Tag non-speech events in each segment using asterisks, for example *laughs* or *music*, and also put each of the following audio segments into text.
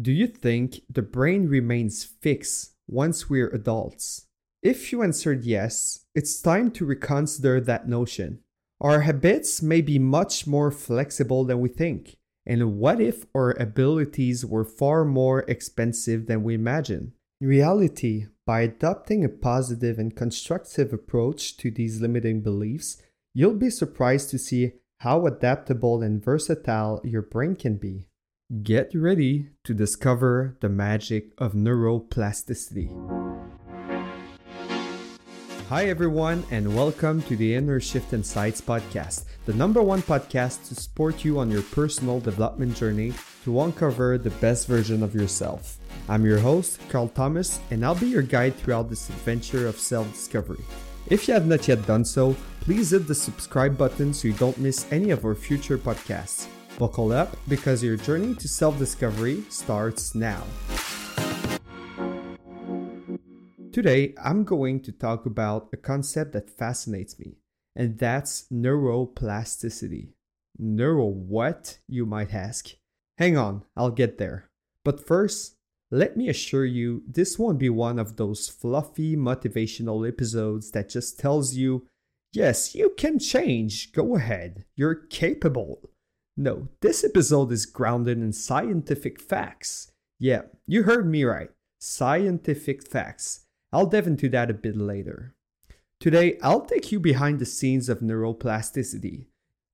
Do you think the brain remains fixed once we're adults? If you answered yes, it's time to reconsider that notion. Our habits may be much more flexible than we think. And what if our abilities were far more expensive than we imagine? In reality, by adopting a positive and constructive approach to these limiting beliefs, you'll be surprised to see how adaptable and versatile your brain can be. Get ready to discover the magic of neuroplasticity. Hi, everyone, and welcome to the Inner Shift Insights podcast, the number one podcast to support you on your personal development journey to uncover the best version of yourself. I'm your host, Carl Thomas, and I'll be your guide throughout this adventure of self discovery. If you have not yet done so, please hit the subscribe button so you don't miss any of our future podcasts. Buckle up because your journey to self discovery starts now. Today, I'm going to talk about a concept that fascinates me, and that's neuroplasticity. Neuro what, you might ask? Hang on, I'll get there. But first, let me assure you, this won't be one of those fluffy motivational episodes that just tells you, yes, you can change, go ahead, you're capable. No, this episode is grounded in scientific facts. Yeah, you heard me right. Scientific facts. I'll dive into that a bit later. Today, I'll take you behind the scenes of neuroplasticity.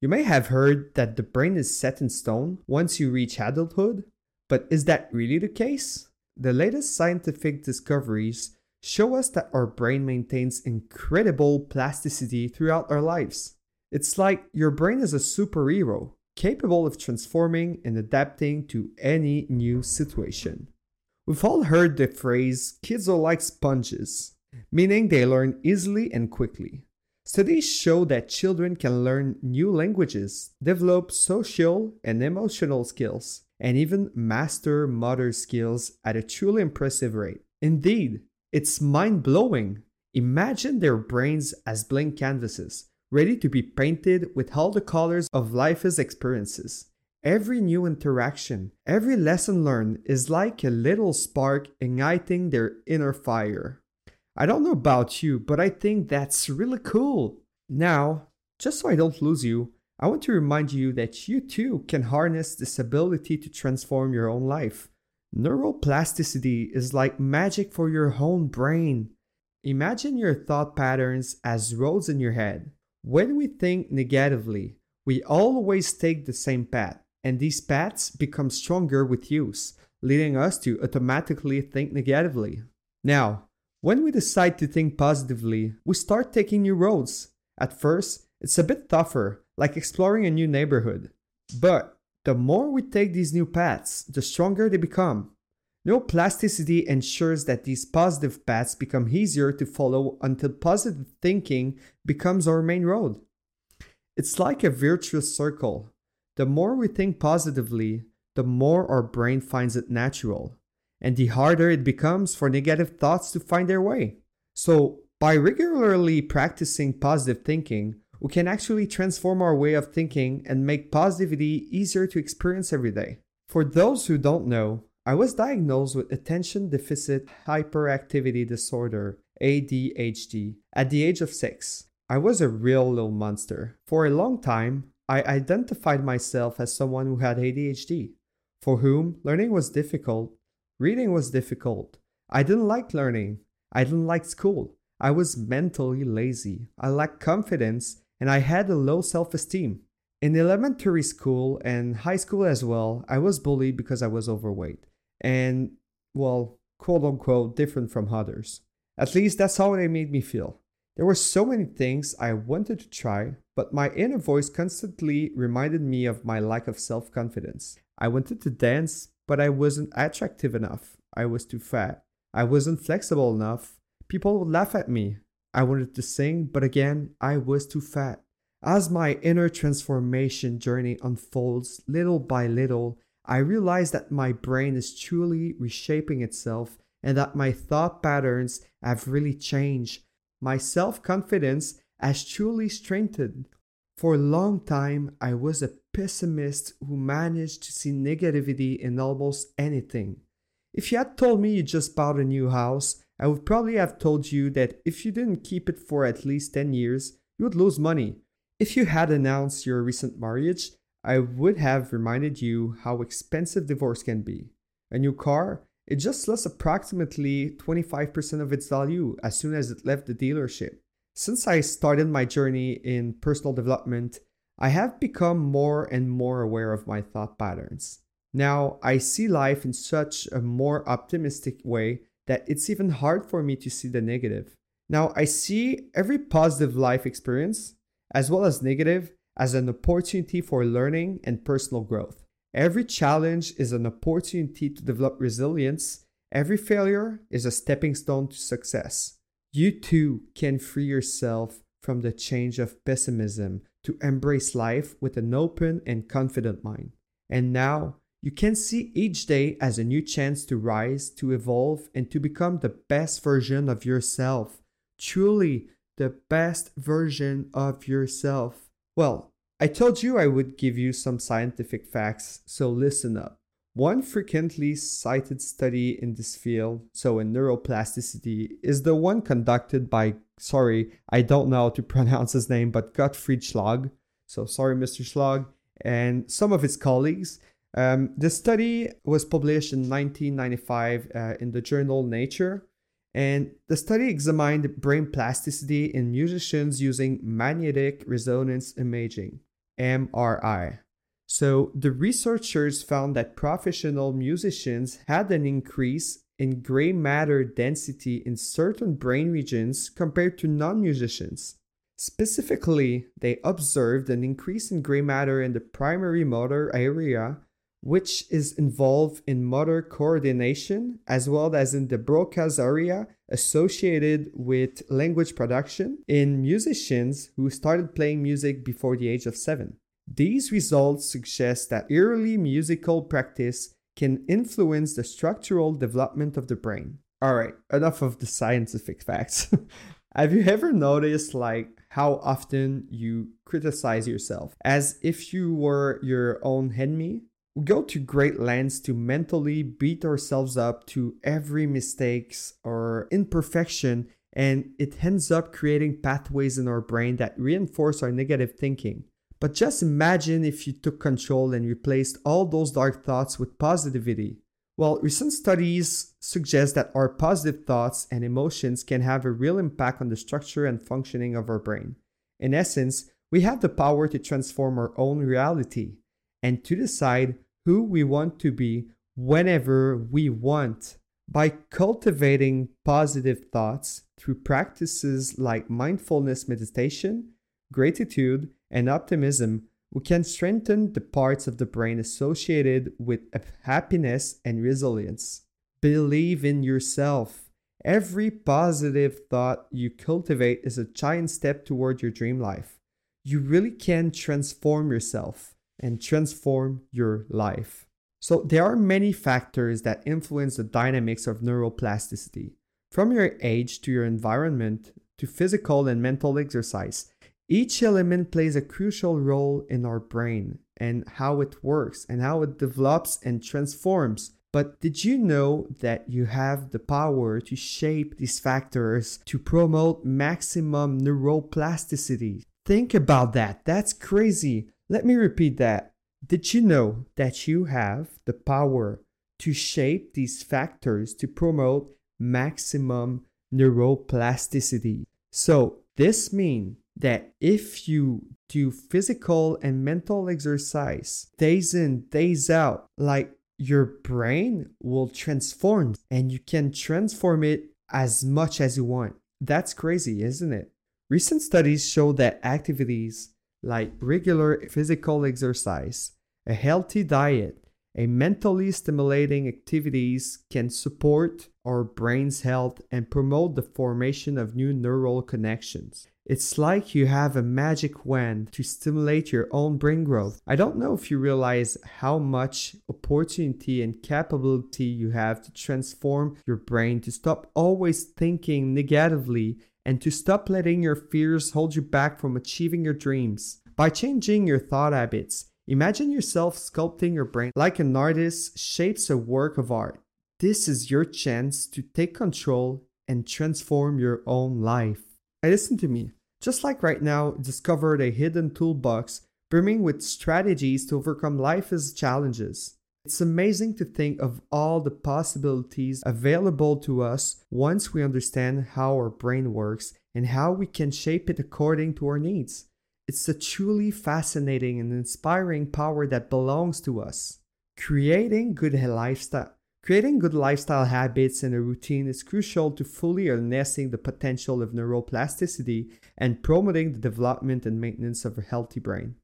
You may have heard that the brain is set in stone once you reach adulthood, but is that really the case? The latest scientific discoveries show us that our brain maintains incredible plasticity throughout our lives. It's like your brain is a superhero, capable of transforming and adapting to any new situation. We've all heard the phrase kids are like sponges, meaning they learn easily and quickly. Studies show that children can learn new languages, develop social and emotional skills, and even master motor skills at a truly impressive rate. Indeed, it's mind blowing. Imagine their brains as blank canvases, ready to be painted with all the colors of life's experiences. Every new interaction, every lesson learned is like a little spark igniting their inner fire. I don't know about you, but I think that's really cool. Now, just so I don't lose you, I want to remind you that you too can harness this ability to transform your own life. Neuroplasticity is like magic for your own brain. Imagine your thought patterns as roads in your head. When we think negatively, we always take the same path and these paths become stronger with use, leading us to automatically think negatively. Now, when we decide to think positively, we start taking new roads. At first, it's a bit tougher, like exploring a new neighborhood. But the more we take these new paths, the stronger they become. Neuroplasticity ensures that these positive paths become easier to follow until positive thinking becomes our main road. It's like a virtuous circle. The more we think positively, the more our brain finds it natural, and the harder it becomes for negative thoughts to find their way. So, by regularly practicing positive thinking, we can actually transform our way of thinking and make positivity easier to experience every day. For those who don't know, I was diagnosed with attention deficit hyperactivity disorder, ADHD, at the age of 6. I was a real little monster. For a long time, I identified myself as someone who had ADHD, for whom learning was difficult, reading was difficult. I didn't like learning. I didn't like school. I was mentally lazy. I lacked confidence and I had a low self esteem. In elementary school and high school as well, I was bullied because I was overweight and, well, quote unquote, different from others. At least that's how they made me feel. There were so many things I wanted to try, but my inner voice constantly reminded me of my lack of self confidence. I wanted to dance, but I wasn't attractive enough. I was too fat. I wasn't flexible enough. People would laugh at me. I wanted to sing, but again, I was too fat. As my inner transformation journey unfolds little by little, I realize that my brain is truly reshaping itself and that my thought patterns have really changed. My self confidence has truly strengthened. For a long time, I was a pessimist who managed to see negativity in almost anything. If you had told me you just bought a new house, I would probably have told you that if you didn't keep it for at least 10 years, you would lose money. If you had announced your recent marriage, I would have reminded you how expensive divorce can be. A new car, it just lost approximately 25% of its value as soon as it left the dealership. Since I started my journey in personal development, I have become more and more aware of my thought patterns. Now, I see life in such a more optimistic way that it's even hard for me to see the negative. Now, I see every positive life experience, as well as negative, as an opportunity for learning and personal growth. Every challenge is an opportunity to develop resilience. Every failure is a stepping stone to success. You too can free yourself from the change of pessimism to embrace life with an open and confident mind. And now you can see each day as a new chance to rise, to evolve, and to become the best version of yourself. Truly, the best version of yourself. Well, I told you I would give you some scientific facts, so listen up. One frequently cited study in this field, so in neuroplasticity, is the one conducted by, sorry, I don't know how to *laughs* pronounce his name, but Gottfried Schlaug. So sorry, Mr. Schlaug, and some of his colleagues. Um, the study was published in 1995 uh, in the journal Nature, and the study examined brain plasticity in musicians using magnetic resonance imaging, MRI. So the researchers found that professional musicians had an increase in gray matter density in certain brain regions compared to non musicians. Specifically, they observed an increase in gray matter in the primary motor area, which is involved in motor coordination, as well as in the Broca's area associated with language production in musicians who started playing music before the age of seven. These results suggest that early musical practice can influence the structural development of the brain. All right, enough of the scientific facts. *laughs* Have you ever noticed like how often you criticize yourself as if you were your own enemy? We go to great lengths to mentally beat ourselves up to every mistakes or imperfection and it ends up creating pathways in our brain that reinforce our negative thinking. But just imagine if you took control and replaced all those dark thoughts with positivity. Well, recent studies suggest that our positive thoughts and emotions can have a real impact on the structure and functioning of our brain. In essence, we have the power to transform our own reality and to decide who we want to be whenever we want. By cultivating positive thoughts through practices like mindfulness meditation, gratitude, and optimism, we can strengthen the parts of the brain associated with happiness and resilience. Believe in yourself. Every positive thought you cultivate is a giant step toward your dream life. You really can transform yourself and transform your life. So, there are many factors that influence the dynamics of neuroplasticity. From your age to your environment to physical and mental exercise, each element plays a crucial role in our brain and how it works and how it develops and transforms. But did you know that you have the power to shape these factors to promote maximum neuroplasticity? Think about that. That's crazy. Let me repeat that. Did you know that you have the power to shape these factors to promote maximum neuroplasticity? So, this means that if you do physical and mental exercise days in, days out, like your brain will transform and you can transform it as much as you want. That's crazy, isn't it? Recent studies show that activities like regular physical exercise, a healthy diet, a mentally stimulating activities can support our brain's health and promote the formation of new neural connections. It's like you have a magic wand to stimulate your own brain growth. I don't know if you realize how much opportunity and capability you have to transform your brain to stop always thinking negatively and to stop letting your fears hold you back from achieving your dreams. By changing your thought habits, imagine yourself sculpting your brain like an artist shapes a work of art. This is your chance to take control and transform your own life. Hey, listen to me. Just like right now, discovered a hidden toolbox brimming with strategies to overcome life's challenges. It's amazing to think of all the possibilities available to us once we understand how our brain works and how we can shape it according to our needs. It's a truly fascinating and inspiring power that belongs to us. Creating good lifestyle Creating good lifestyle habits and a routine is crucial to fully harnessing the potential of neuroplasticity and promoting the development and maintenance of a healthy brain.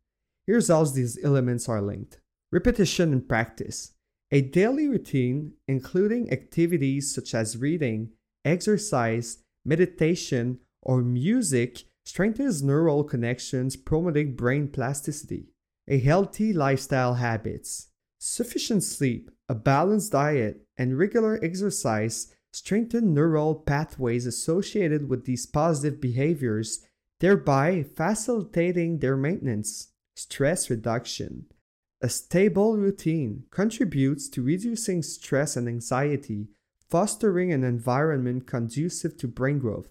Here's how these elements are linked repetition and practice. A daily routine, including activities such as reading, exercise, meditation, or music, strengthens neural connections, promoting brain plasticity. A healthy lifestyle habits. Sufficient sleep, a balanced diet, and regular exercise strengthen neural pathways associated with these positive behaviors, thereby facilitating their maintenance. Stress reduction. A stable routine contributes to reducing stress and anxiety, fostering an environment conducive to brain growth.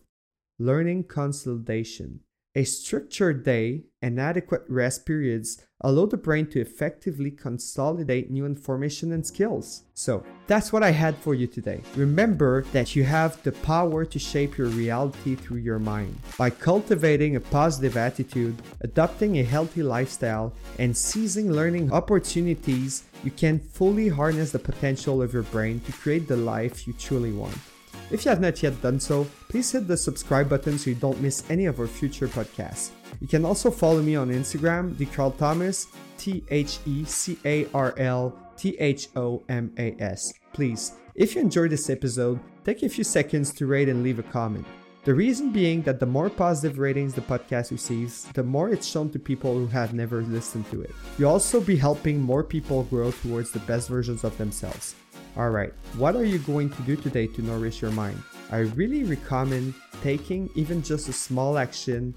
Learning consolidation. A structured day and adequate rest periods allow the brain to effectively consolidate new information and skills. So, that's what I had for you today. Remember that you have the power to shape your reality through your mind. By cultivating a positive attitude, adopting a healthy lifestyle, and seizing learning opportunities, you can fully harness the potential of your brain to create the life you truly want. If you have not yet done so, please hit the subscribe button so you don't miss any of our future podcasts. You can also follow me on Instagram, the Carl Thomas, T H E C A R L T H O M A S. Please, if you enjoyed this episode, take a few seconds to rate and leave a comment. The reason being that the more positive ratings the podcast receives, the more it's shown to people who have never listened to it. You'll also be helping more people grow towards the best versions of themselves. Alright, what are you going to do today to nourish your mind? I really recommend taking even just a small action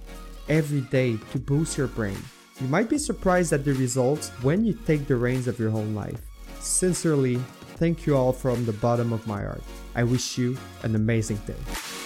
every day to boost your brain. You might be surprised at the results when you take the reins of your own life. Sincerely, thank you all from the bottom of my heart. I wish you an amazing day.